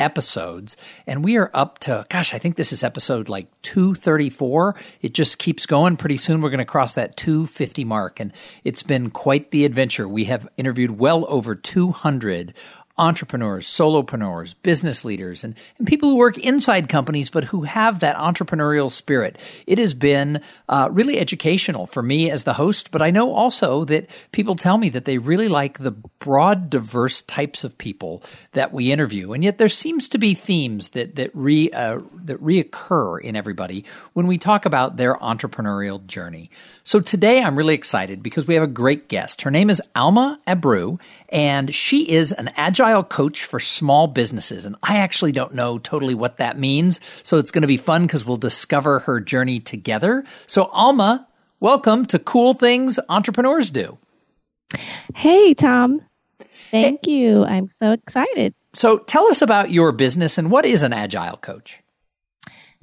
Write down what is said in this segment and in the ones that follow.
episodes and we are up to gosh i think this is episode like 234 it just keeps going. Pretty soon we're going to cross that 250 mark and it's been quite the adventure. We have interviewed well over 200 entrepreneurs, solopreneurs, business leaders, and, and people who work inside companies but who have that entrepreneurial spirit. It has been uh, really educational for me as the host, but I know also that people tell me that they really like the broad, diverse types of people that we interview, and yet there seems to be themes that that re uh, that reoccur in everybody when we talk about their entrepreneurial journey. So today I'm really excited because we have a great guest. Her name is Alma Abreu, and she is an agile coach for small businesses. And I actually don't know totally what that means. So it's going to be fun because we'll discover her journey together. So, Alma, welcome to Cool Things Entrepreneurs Do. Hey, Tom. Thank hey. you. I'm so excited. So, tell us about your business and what is an agile coach?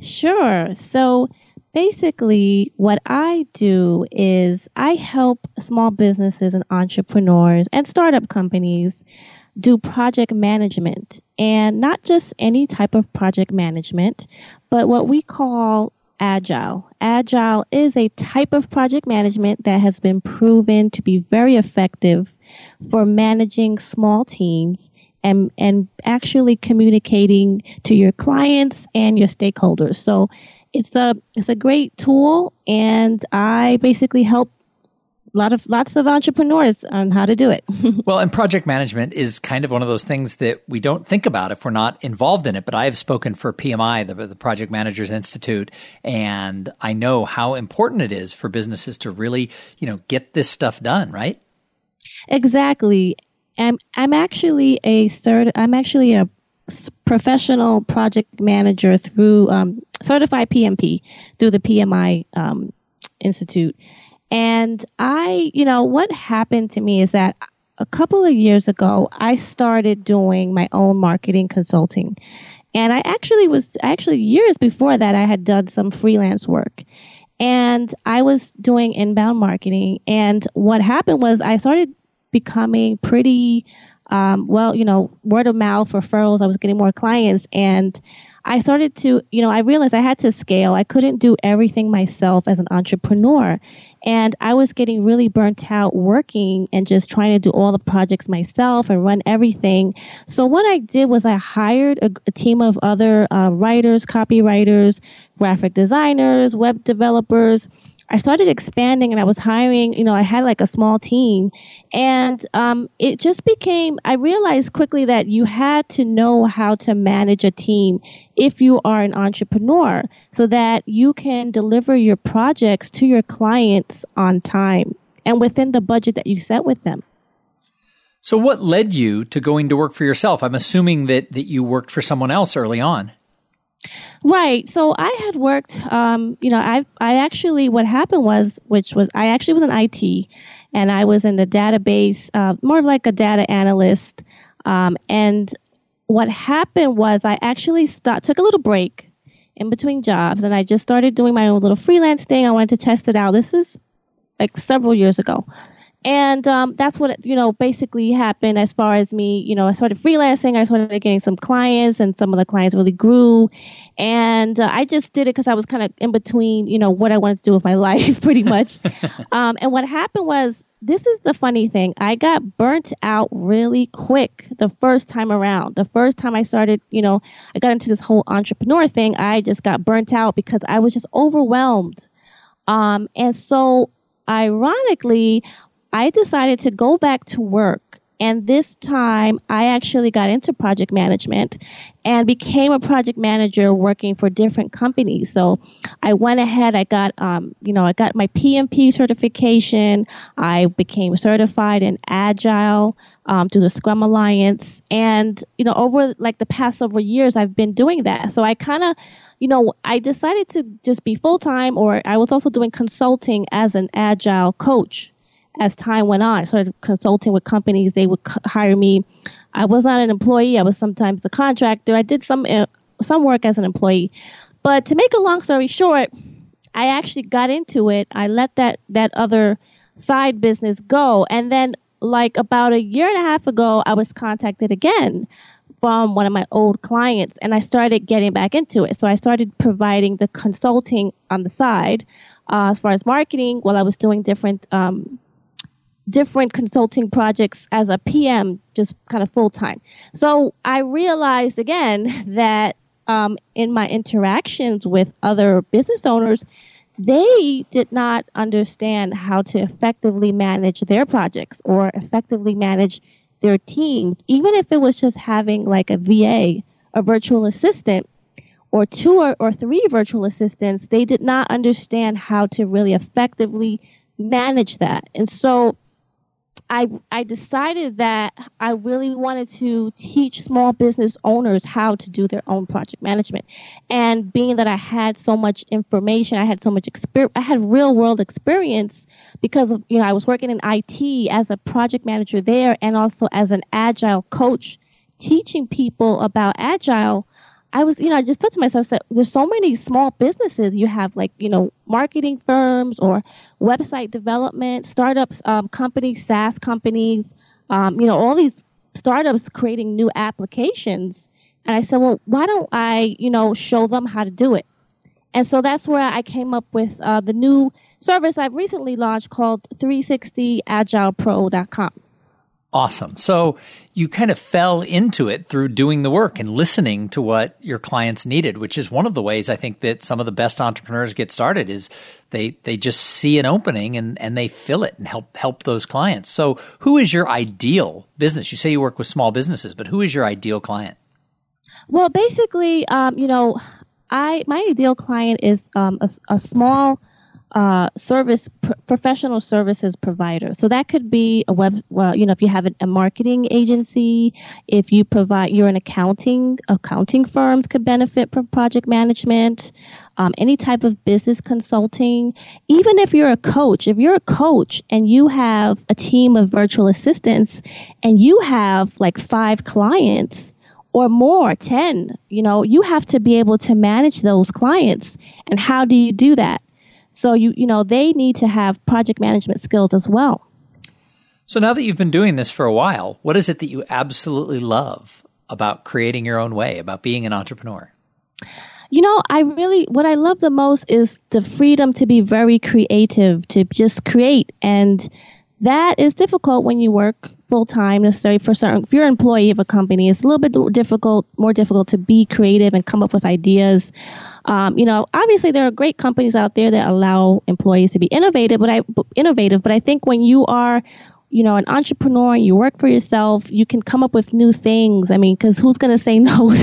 Sure. So, basically, what I do is I help small businesses and entrepreneurs and startup companies do project management and not just any type of project management, but what we call agile. Agile is a type of project management that has been proven to be very effective for managing small teams and, and actually communicating to your clients and your stakeholders. So it's a it's a great tool, and I basically help a lot of lots of entrepreneurs on how to do it. well, and project management is kind of one of those things that we don't think about if we're not involved in it. But I have spoken for PMI, the, the Project Managers Institute, and I know how important it is for businesses to really, you know, get this stuff done, right? Exactly. I'm I'm actually a cert. I'm actually a professional project manager through um, certified PMP through the PMI um, Institute. And I, you know, what happened to me is that a couple of years ago, I started doing my own marketing consulting. And I actually was, actually, years before that, I had done some freelance work. And I was doing inbound marketing. And what happened was I started becoming pretty um, well, you know, word of mouth referrals. I was getting more clients, and I started to, you know, I realized I had to scale. I couldn't do everything myself as an entrepreneur. And I was getting really burnt out working and just trying to do all the projects myself and run everything. So, what I did was I hired a, a team of other uh, writers, copywriters, graphic designers, web developers I started expanding and I was hiring, you know, I had like a small team. And um, it just became, I realized quickly that you had to know how to manage a team if you are an entrepreneur so that you can deliver your projects to your clients on time and within the budget that you set with them. So, what led you to going to work for yourself? I'm assuming that, that you worked for someone else early on. Right. So I had worked, um, you know, I I actually what happened was, which was I actually was in IT, and I was in the database, uh, more like a data analyst. Um, and what happened was I actually start, took a little break in between jobs, and I just started doing my own little freelance thing. I wanted to test it out. This is like several years ago. And um, that's what, you know, basically happened as far as me, you know, I started freelancing. I started getting some clients and some of the clients really grew. And uh, I just did it because I was kind of in between, you know, what I wanted to do with my life pretty much. um, and what happened was this is the funny thing. I got burnt out really quick the first time around. The first time I started, you know, I got into this whole entrepreneur thing, I just got burnt out because I was just overwhelmed. Um, and so, ironically, I decided to go back to work and this time, I actually got into project management and became a project manager working for different companies. So I went ahead, I got, um, you know, I got my PMP certification. I became certified in Agile um, through the Scrum Alliance. And, you know, over like the past several years, I've been doing that. So I kind of, you know, I decided to just be full time, or I was also doing consulting as an Agile coach as time went on, I started consulting with companies. They would c- hire me. I was not an employee. I was sometimes a contractor. I did some uh, some work as an employee. But to make a long story short, I actually got into it. I let that that other side business go, and then like about a year and a half ago, I was contacted again from one of my old clients, and I started getting back into it. So I started providing the consulting on the side. Uh, as far as marketing, while I was doing different um, different consulting projects as a PM, just kind of full time. So I realized again that um, in my interactions with other business owners, they did not understand how to effectively manage their projects or effectively manage their teams, even if it was just having like a VA, a virtual assistant, or two or, or three virtual assistants, they did not understand how to really effectively manage that. And so I I decided that I really wanted to teach small business owners how to do their own project management. And being that I had so much information, I had so much experience, I had real world experience because of, you know, I was working in IT as a project manager there and also as an agile coach teaching people about agile I was, you know, I just thought to myself, so there's so many small businesses. You have like, you know, marketing firms or website development, startups, um, companies, SaaS companies, um, you know, all these startups creating new applications. And I said, well, why don't I, you know, show them how to do it? And so that's where I came up with uh, the new service I've recently launched called 360agilepro.com. Awesome. So you kind of fell into it through doing the work and listening to what your clients needed, which is one of the ways I think that some of the best entrepreneurs get started is they they just see an opening and, and they fill it and help help those clients. So who is your ideal business? You say you work with small businesses, but who is your ideal client? Well, basically, um, you know, I my ideal client is um, a, a small uh, service pr- professional services provider. So that could be a web. Well, you know, if you have a marketing agency, if you provide, you're an accounting. Accounting firms could benefit from project management. Um, any type of business consulting. Even if you're a coach, if you're a coach and you have a team of virtual assistants, and you have like five clients or more, 10, you know, you have to be able to manage those clients. And how do you do that? So you you know they need to have project management skills as well. So now that you've been doing this for a while, what is it that you absolutely love about creating your own way, about being an entrepreneur? You know, I really what I love the most is the freedom to be very creative, to just create and that is difficult when you work full time necessarily for certain if you're an employee of a company it's a little bit difficult more difficult to be creative and come up with ideas um, you know, obviously there are great companies out there that allow employees to be innovative, but I innovative. But I think when you are you know, an entrepreneur and you work for yourself, you can come up with new things. I mean, because who's going to say no,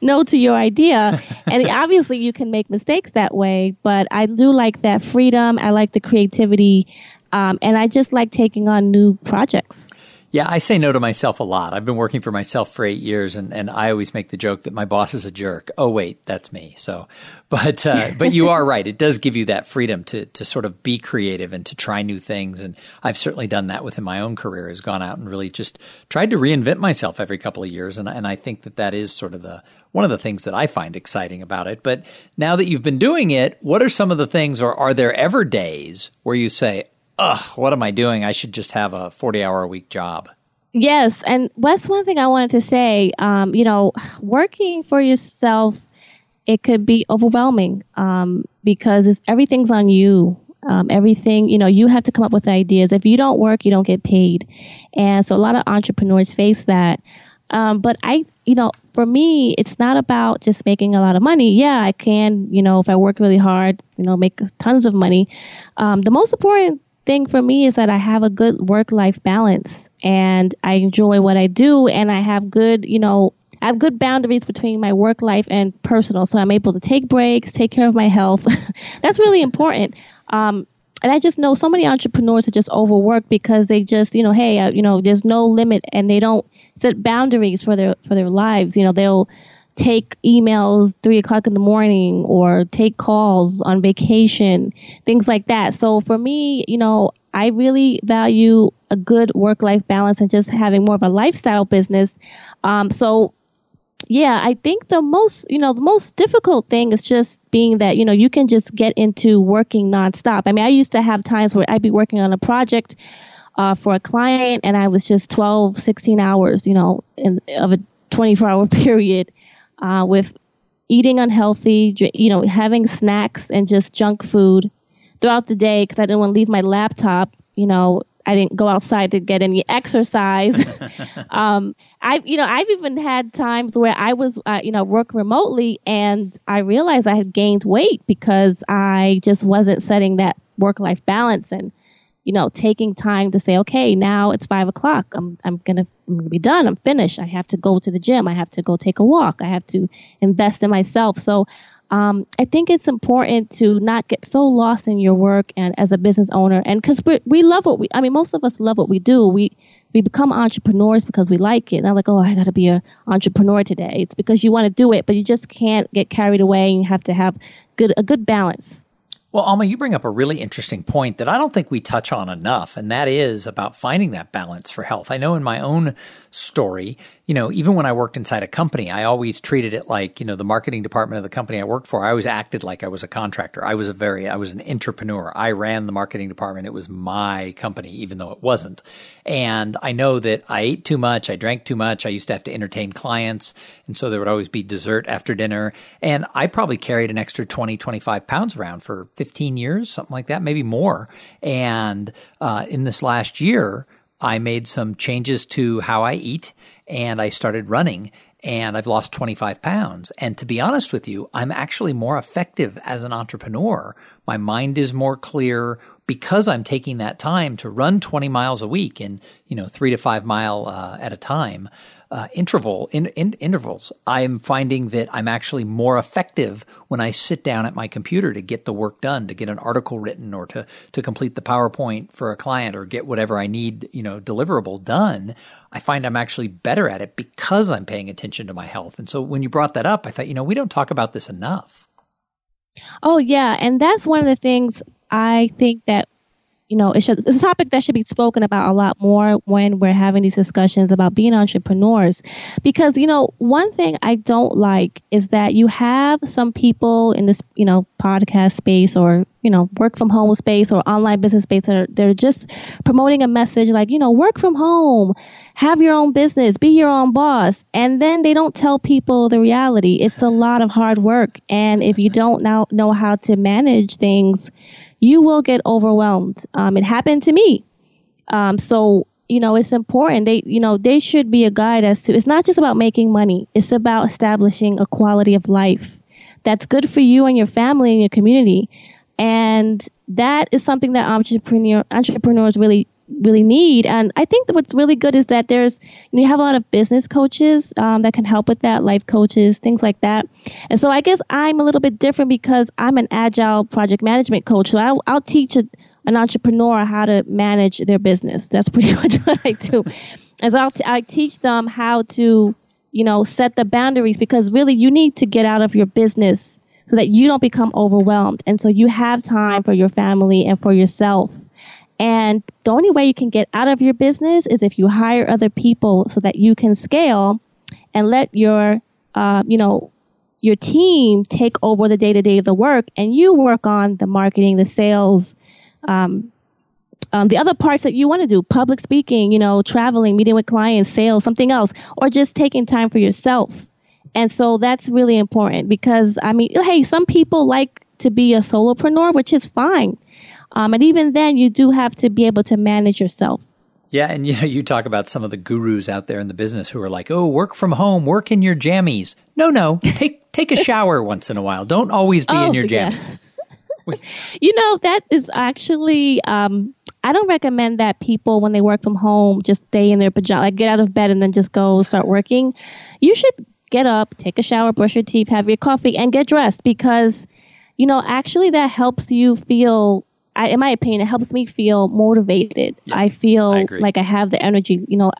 no to your idea? and obviously, you can make mistakes that way. But I do like that freedom. I like the creativity, um, and I just like taking on new projects. Yeah, I say no to myself a lot. I've been working for myself for eight years, and, and I always make the joke that my boss is a jerk. Oh wait, that's me. So, but uh, but you are right. It does give you that freedom to to sort of be creative and to try new things. And I've certainly done that within my own career. Has gone out and really just tried to reinvent myself every couple of years. And and I think that that is sort of the one of the things that I find exciting about it. But now that you've been doing it, what are some of the things, or are there ever days where you say, ugh, what am I doing? I should just have a 40 hour a week job. Yes. And that's one thing I wanted to say. Um, you know, working for yourself, it could be overwhelming um, because everything's on you. Um, everything, you know, you have to come up with ideas. If you don't work, you don't get paid. And so a lot of entrepreneurs face that. Um, but I, you know, for me, it's not about just making a lot of money. Yeah, I can, you know, if I work really hard, you know, make tons of money. Um, the most important thing for me is that I have a good work life balance and I enjoy what I do and I have good, you know, I have good boundaries between my work life and personal. So I'm able to take breaks, take care of my health. That's really important. Um, and I just know so many entrepreneurs are just overworked because they just, you know, hey, uh, you know, there's no limit and they don't set boundaries for their for their lives. You know, they'll take emails three o'clock in the morning or take calls on vacation, things like that. So for me, you know, I really value a good work life balance and just having more of a lifestyle business. Um, so yeah, I think the most, you know, the most difficult thing is just being that, you know, you can just get into working nonstop. I mean, I used to have times where I'd be working on a project uh, for a client and I was just 12, 16 hours, you know, in, of a 24 hour period uh, with eating unhealthy, you know, having snacks and just junk food throughout the day because I didn't want to leave my laptop, you know, I didn't go outside to get any exercise. um, I, you know, I've even had times where I was, uh, you know, work remotely and I realized I had gained weight because I just wasn't setting that work life balance and, you know, taking time to say, okay, now it's five o'clock. I'm, I'm gonna, I'm gonna be done. I'm finished. I have to go to the gym. I have to go take a walk. I have to invest in myself. So um, I think it's important to not get so lost in your work and as a business owner, and because we we love what we, I mean, most of us love what we do. We we become entrepreneurs because we like it. Not like, oh, I got to be an entrepreneur today. It's because you want to do it, but you just can't get carried away, and you have to have good a good balance. Well, Alma, you bring up a really interesting point that I don't think we touch on enough, and that is about finding that balance for health. I know in my own story, you know, even when I worked inside a company, I always treated it like, you know, the marketing department of the company I worked for, I always acted like I was a contractor. I was a very, I was an entrepreneur. I ran the marketing department. It was my company, even though it wasn't. And I know that I ate too much. I drank too much. I used to have to entertain clients. And so there would always be dessert after dinner. And I probably carried an extra 20, 25 pounds around for 15 years, something like that, maybe more. And, uh, in this last year, I made some changes to how I eat and I started running and I've lost 25 pounds. And to be honest with you, I'm actually more effective as an entrepreneur. My mind is more clear because I'm taking that time to run 20 miles a week in, you know, three to five mile uh, at a time uh, interval in, in intervals, I'm finding that I'm actually more effective when I sit down at my computer to get the work done, to get an article written, or to to complete the PowerPoint for a client, or get whatever I need, you know, deliverable done. I find I'm actually better at it because I'm paying attention to my health. And so when you brought that up, I thought, you know, we don't talk about this enough. Oh yeah, and that's one of the things I think that you know, it should, it's a topic that should be spoken about a lot more when we're having these discussions about being entrepreneurs. Because, you know, one thing I don't like is that you have some people in this, you know, podcast space or, you know, work from home space or online business space that are, they're just promoting a message like, you know, work from home, have your own business, be your own boss. And then they don't tell people the reality. It's a lot of hard work. And if you don't now know how to manage things, you will get overwhelmed. Um, it happened to me. Um, so, you know, it's important. They, you know, they should be a guide as to, it's not just about making money. It's about establishing a quality of life that's good for you and your family and your community. And that is something that entrepreneur, entrepreneurs really really need. And I think what's really good is that there's you, know, you have a lot of business coaches um, that can help with that, life coaches, things like that. And so I guess I'm a little bit different because I'm an agile project management coach. So I'll, I'll teach a, an entrepreneur how to manage their business. That's pretty much what I do. As I'll t- I teach them how to you know set the boundaries because really you need to get out of your business so that you don't become overwhelmed and so you have time for your family and for yourself and the only way you can get out of your business is if you hire other people so that you can scale and let your, uh, you know, your team take over the day to day of the work and you work on the marketing, the sales, um, um, the other parts that you want to do, public speaking, you know, traveling, meeting with clients, sales, something else, or just taking time for yourself. And so that's really important because, I mean, hey, some people like to be a solopreneur, which is fine. Um, and even then, you do have to be able to manage yourself. Yeah, and you know, you talk about some of the gurus out there in the business who are like, "Oh, work from home, work in your jammies." No, no, take take a shower once in a while. Don't always be oh, in your jammies. Yeah. you know, that is actually um, I don't recommend that people when they work from home just stay in their pajamas, like get out of bed and then just go start working. You should get up, take a shower, brush your teeth, have your coffee, and get dressed because, you know, actually that helps you feel. I, in my opinion, it helps me feel motivated. Yeah, I feel I like I have the energy. You know,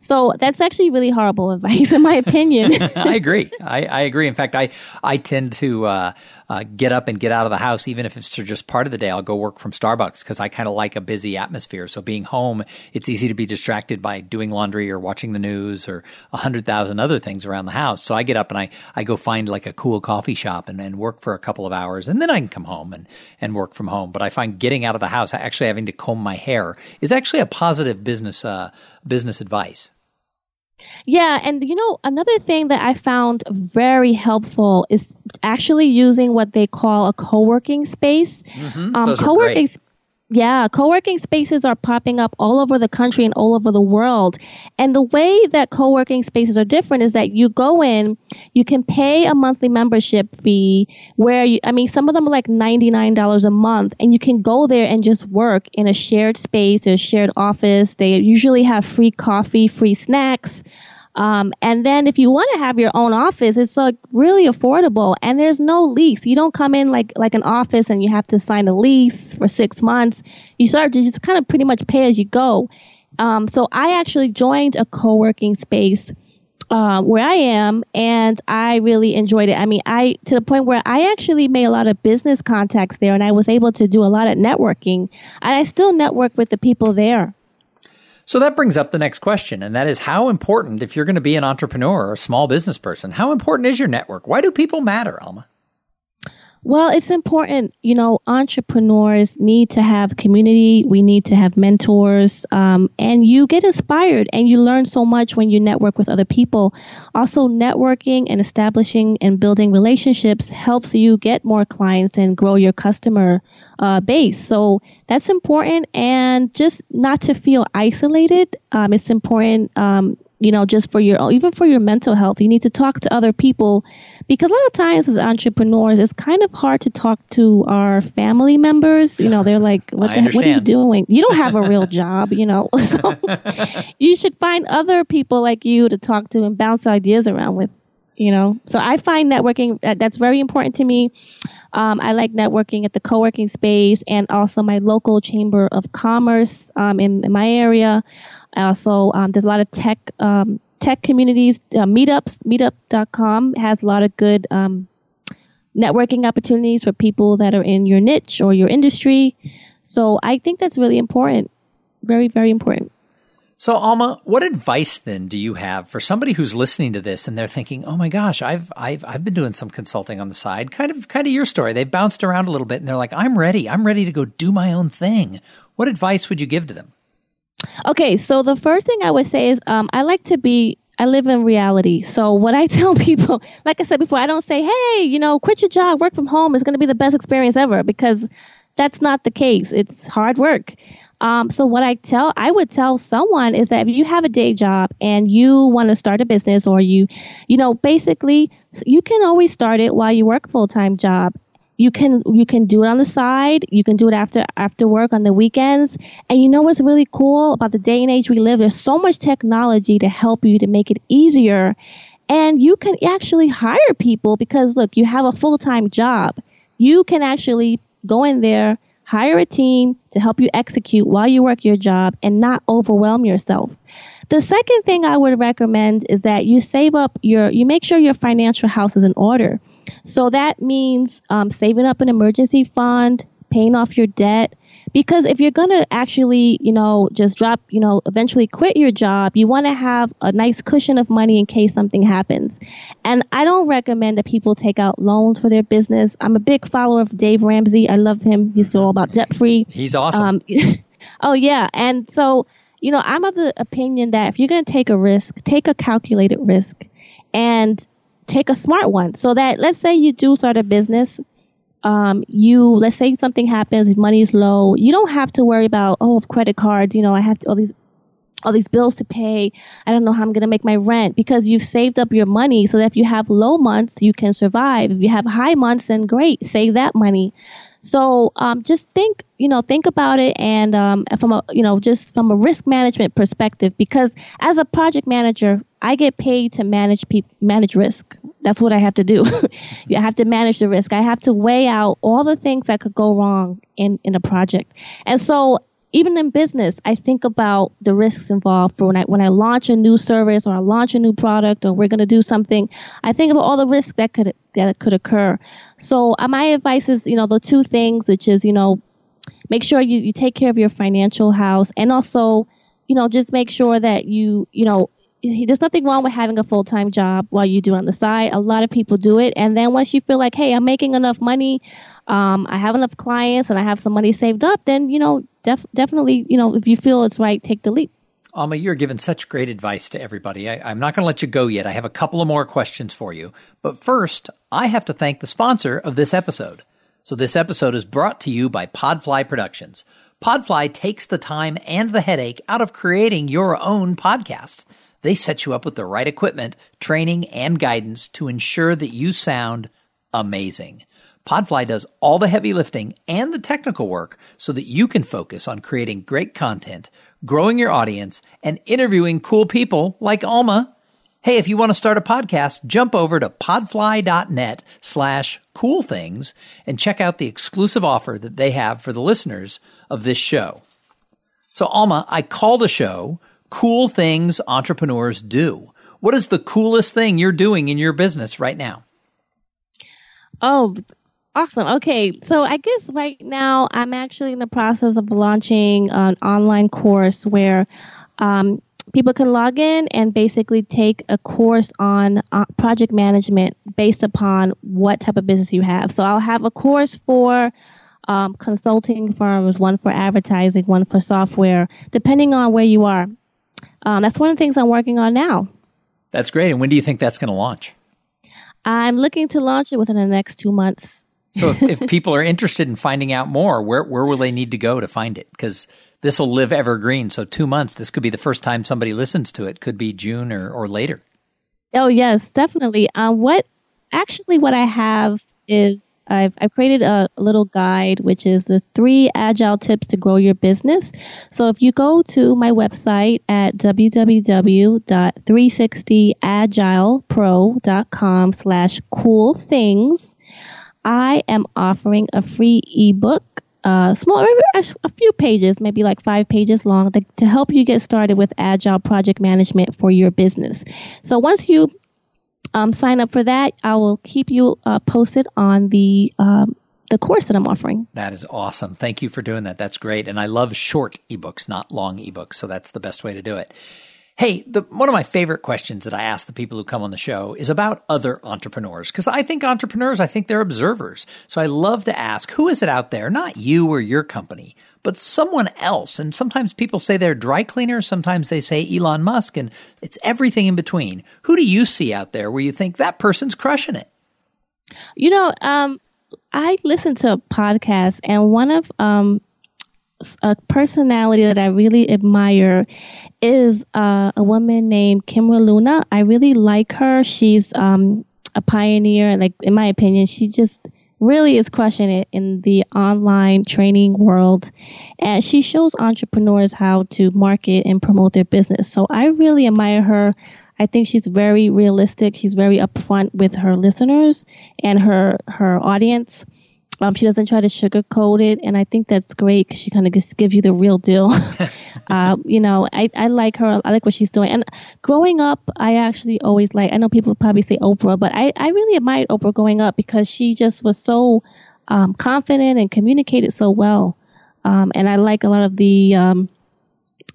so that's actually really horrible advice, in my opinion. I agree. I, I, agree. In fact, I I tend to uh, uh, get up and get out of the house, even if it's just part of the day. I'll go work from Starbucks because I kind of like a busy atmosphere. So being home, it's easy to be distracted by doing laundry or watching the news or a hundred thousand other things around the house. So I get up and I, I go find like a cool coffee shop and, and work for a couple of hours, and then I can come home and and work from home. But I find getting out of the house, actually having to comb my hair, is actually a positive business uh, business advice. Yeah, and you know, another thing that I found very helpful is actually using what they call a co-working space. Mm-hmm. Um, co-working yeah, co working spaces are popping up all over the country and all over the world. And the way that co working spaces are different is that you go in, you can pay a monthly membership fee where you, I mean, some of them are like $99 a month, and you can go there and just work in a shared space, a shared office. They usually have free coffee, free snacks. Um, and then if you want to have your own office, it's like really affordable and there's no lease. You don't come in like, like an office and you have to sign a lease for six months. You start to just kind of pretty much pay as you go. Um, so I actually joined a co-working space uh, where I am, and I really enjoyed it. I mean, I to the point where I actually made a lot of business contacts there, and I was able to do a lot of networking. And I still network with the people there. So that brings up the next question, and that is how important, if you're going to be an entrepreneur or a small business person, how important is your network? Why do people matter, Alma? Well, it's important. You know, entrepreneurs need to have community. We need to have mentors. Um, and you get inspired and you learn so much when you network with other people. Also, networking and establishing and building relationships helps you get more clients and grow your customer uh, base. So that's important. And just not to feel isolated. Um, it's important, um, you know, just for your, own, even for your mental health. You need to talk to other people because a lot of times as entrepreneurs, it's kind of hard to talk to our family members. You know, they're like, "What, the, what are you doing? You don't have a real job." You know, so you should find other people like you to talk to and bounce ideas around with. You know, so I find networking that's very important to me. Um, I like networking at the co-working space and also my local chamber of commerce um, in, in, my area. Also, um, there's a lot of tech um, tech communities, uh, meetups, meetup.com has a lot of good um, networking opportunities for people that are in your niche or your industry. So I think that's really important. Very, very important. So, Alma, what advice then do you have for somebody who's listening to this and they're thinking, "Oh my gosh, I've I've I've been doing some consulting on the side." Kind of kind of your story. They've bounced around a little bit and they're like, "I'm ready. I'm ready to go do my own thing." What advice would you give to them? Okay, so the first thing I would say is um, I like to be I live in reality. So what I tell people, like I said before, I don't say, "Hey, you know, quit your job, work from home is going to be the best experience ever," because that's not the case. It's hard work. Um, so what I tell, I would tell someone is that if you have a day job and you want to start a business, or you, you know, basically, you can always start it while you work full time job you can you can do it on the side you can do it after after work on the weekends. And you know what's really cool about the day and age we live? There's so much technology to help you to make it easier. And you can actually hire people because look you have a full-time job. You can actually go in there hire a team to help you execute while you work your job and not overwhelm yourself. The second thing i would recommend is that you save up your you make sure your financial house is in order so that means um, saving up an emergency fund, paying off your debt. Because if you're going to actually, you know, just drop, you know, eventually quit your job, you want to have a nice cushion of money in case something happens. And I don't recommend that people take out loans for their business. I'm a big follower of Dave Ramsey. I love him. He's all about debt free. He's awesome. Um, oh, yeah. And so, you know, I'm of the opinion that if you're going to take a risk, take a calculated risk. And take a smart one so that let's say you do start a business um, you let's say something happens, money's low, you don't have to worry about oh credit cards. You know, I have to, all these all these bills to pay. I don't know how I'm going to make my rent because you've saved up your money so that if you have low months, you can survive. If you have high months, then great, save that money. So um, just think, you know, think about it, and um, from a, you know, just from a risk management perspective, because as a project manager, I get paid to manage pe- manage risk. That's what I have to do. you have to manage the risk. I have to weigh out all the things that could go wrong in in a project, and so even in business, I think about the risks involved for when I when I launch a new service or I launch a new product or we're going to do something. I think about all the risks that could that could occur. So uh, my advice is, you know, the two things, which is, you know, make sure you, you take care of your financial house and also, you know, just make sure that you, you know, there's nothing wrong with having a full time job while you do on the side. A lot of people do it, and then once you feel like, hey, I'm making enough money, um, I have enough clients, and I have some money saved up, then you know, def- definitely, you know, if you feel it's right, take the leap. Alma, you're giving such great advice to everybody. I, am not going to let you go yet. I have a couple of more questions for you. But first, I have to thank the sponsor of this episode. So this episode is brought to you by Podfly Productions. Podfly takes the time and the headache out of creating your own podcast. They set you up with the right equipment, training, and guidance to ensure that you sound amazing. Podfly does all the heavy lifting and the technical work so that you can focus on creating great content, growing your audience, and interviewing cool people like Alma. Hey, if you want to start a podcast, jump over to podfly.net slash cool things and check out the exclusive offer that they have for the listeners of this show. So, Alma, I call the show cool things entrepreneurs do. What is the coolest thing you're doing in your business right now? Oh, awesome. Okay. So I guess right now I'm actually in the process of launching an online course where um, people can log in and basically take a course on uh, project management based upon what type of business you have. So I'll have a course for um, consulting firms, one for advertising, one for software, depending on where you are um, that's one of the things I'm working on now. That's great. And when do you think that's going to launch? I'm looking to launch it within the next two months. so if, if people are interested in finding out more, where where will they need to go to find it? Because this will live evergreen. So two months. This could be the first time somebody listens to it. Could be June or, or later. Oh yes, definitely. Um, what actually what I have is I've, I've created a, little guide, which is the three agile tips to grow your business. So if you go to my website at www.360agilepro.com slash cool things, I am offering a free ebook uh, small, a few pages, maybe like five pages long, to, to help you get started with agile project management for your business. So once you um, sign up for that. I will keep you uh, posted on the um, the course that I'm offering. That is awesome. Thank you for doing that. That's great. And I love short ebooks, not long ebooks. So that's the best way to do it. Hey, the, one of my favorite questions that I ask the people who come on the show is about other entrepreneurs because I think entrepreneurs, I think they're observers. So I love to ask, who is it out there, not you or your company, but someone else? And sometimes people say they're dry cleaners. Sometimes they say Elon Musk and it's everything in between. Who do you see out there where you think that person's crushing it? You know, um, I listen to a podcast, and one of, um, a personality that I really admire is uh, a woman named Kimra Luna. I really like her. She's um, a pioneer. Like in my opinion, she just really is crushing it in the online training world. And she shows entrepreneurs how to market and promote their business. So I really admire her. I think she's very realistic. She's very upfront with her listeners and her her audience. Um, she doesn't try to sugarcoat it, and I think that's great because she kind of just gives you the real deal. uh, you know, I, I like her. I like what she's doing. And growing up, I actually always like. I know people probably say Oprah, but I I really admired Oprah growing up because she just was so um, confident and communicated so well. Um, and I like a lot of the um,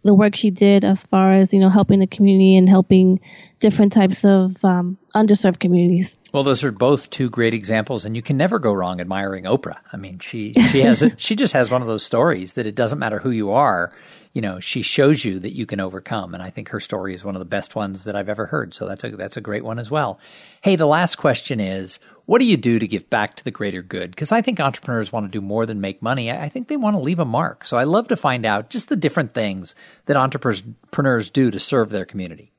the work she did as far as you know helping the community and helping different types of um, underserved communities. Well, those are both two great examples, and you can never go wrong admiring Oprah. I mean, she she has a, she just has one of those stories that it doesn't matter who you are, you know, she shows you that you can overcome, and I think her story is one of the best ones that I've ever heard. So that's a that's a great one as well. Hey, the last question is, what do you do to give back to the greater good? Because I think entrepreneurs want to do more than make money. I think they want to leave a mark. So I love to find out just the different things that entrepreneurs do to serve their community.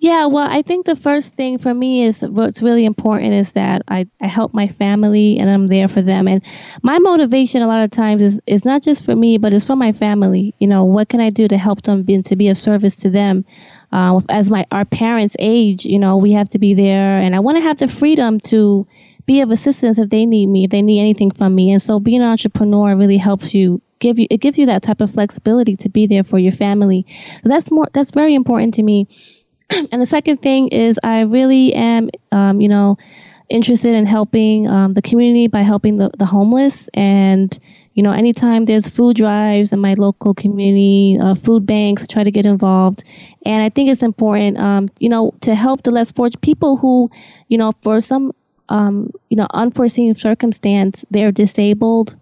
Yeah, well, I think the first thing for me is what's really important is that I, I help my family and I'm there for them. And my motivation a lot of times is, is not just for me, but it's for my family. You know, what can I do to help them be, to be of service to them? Uh, as my our parents age, you know, we have to be there, and I want to have the freedom to be of assistance if they need me, if they need anything from me. And so, being an entrepreneur really helps you give you it gives you that type of flexibility to be there for your family. So that's more that's very important to me. and the second thing is I really am, um, you know, interested in helping um, the community by helping the, the homeless. And, you know, anytime there's food drives in my local community, uh, food banks, I try to get involved. And I think it's important, um, you know, to help the less fortunate people who, you know, for some, um, you know, unforeseen circumstance, they're disabled.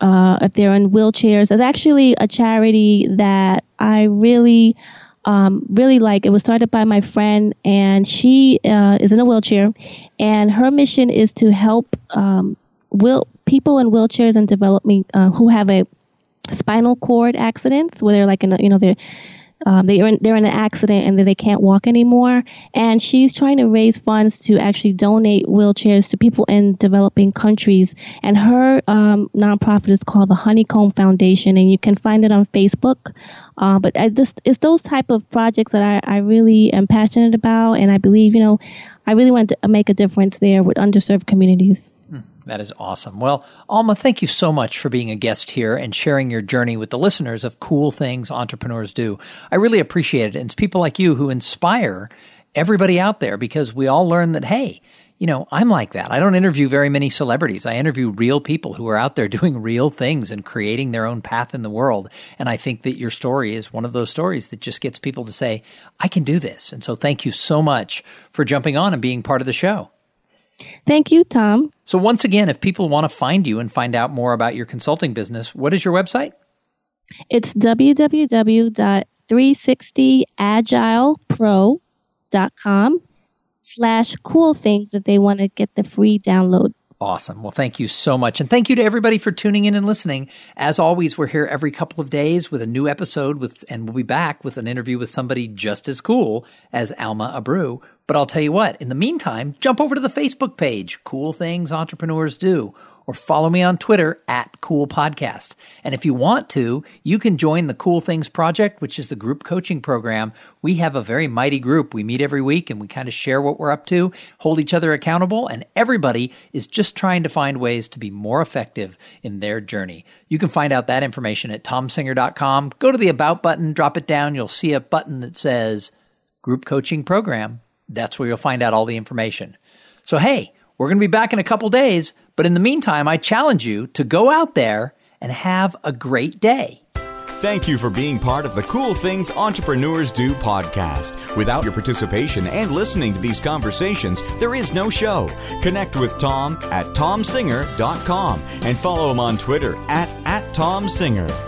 Uh, if they're in wheelchairs, there's actually a charity that I really um, really like. It was started by my friend, and she uh, is in a wheelchair, and her mission is to help um, will people in wheelchairs and development uh, who have a spinal cord accidents, where they're like in a, you know they're um, they are in, they're in an accident and they can't walk anymore. And she's trying to raise funds to actually donate wheelchairs to people in developing countries. And her um, nonprofit is called the Honeycomb Foundation, and you can find it on Facebook. Uh, but I, this, it's those type of projects that I, I really am passionate about, and I believe you know I really want to make a difference there with underserved communities. That is awesome. Well, Alma, thank you so much for being a guest here and sharing your journey with the listeners of cool things entrepreneurs do. I really appreciate it. And it's people like you who inspire everybody out there because we all learn that, hey, you know, I'm like that. I don't interview very many celebrities. I interview real people who are out there doing real things and creating their own path in the world. And I think that your story is one of those stories that just gets people to say, I can do this. And so thank you so much for jumping on and being part of the show. Thank you, Tom. So, once again, if people want to find you and find out more about your consulting business, what is your website? It's www.360agilepro.com slash cool things if they want to get the free download. Awesome. Well, thank you so much. And thank you to everybody for tuning in and listening. As always, we're here every couple of days with a new episode with, and we'll be back with an interview with somebody just as cool as Alma Abreu. But I'll tell you what, in the meantime, jump over to the Facebook page, Cool Things Entrepreneurs Do, or follow me on Twitter at Cool Podcast. And if you want to, you can join the Cool Things Project, which is the group coaching program. We have a very mighty group. We meet every week and we kind of share what we're up to, hold each other accountable, and everybody is just trying to find ways to be more effective in their journey. You can find out that information at tomsinger.com. Go to the About button, drop it down. You'll see a button that says Group Coaching Program. That's where you'll find out all the information. So, hey, we're going to be back in a couple days. But in the meantime, I challenge you to go out there and have a great day. Thank you for being part of the Cool Things Entrepreneurs Do podcast. Without your participation and listening to these conversations, there is no show. Connect with Tom at tomsinger.com and follow him on Twitter at, at tomsinger.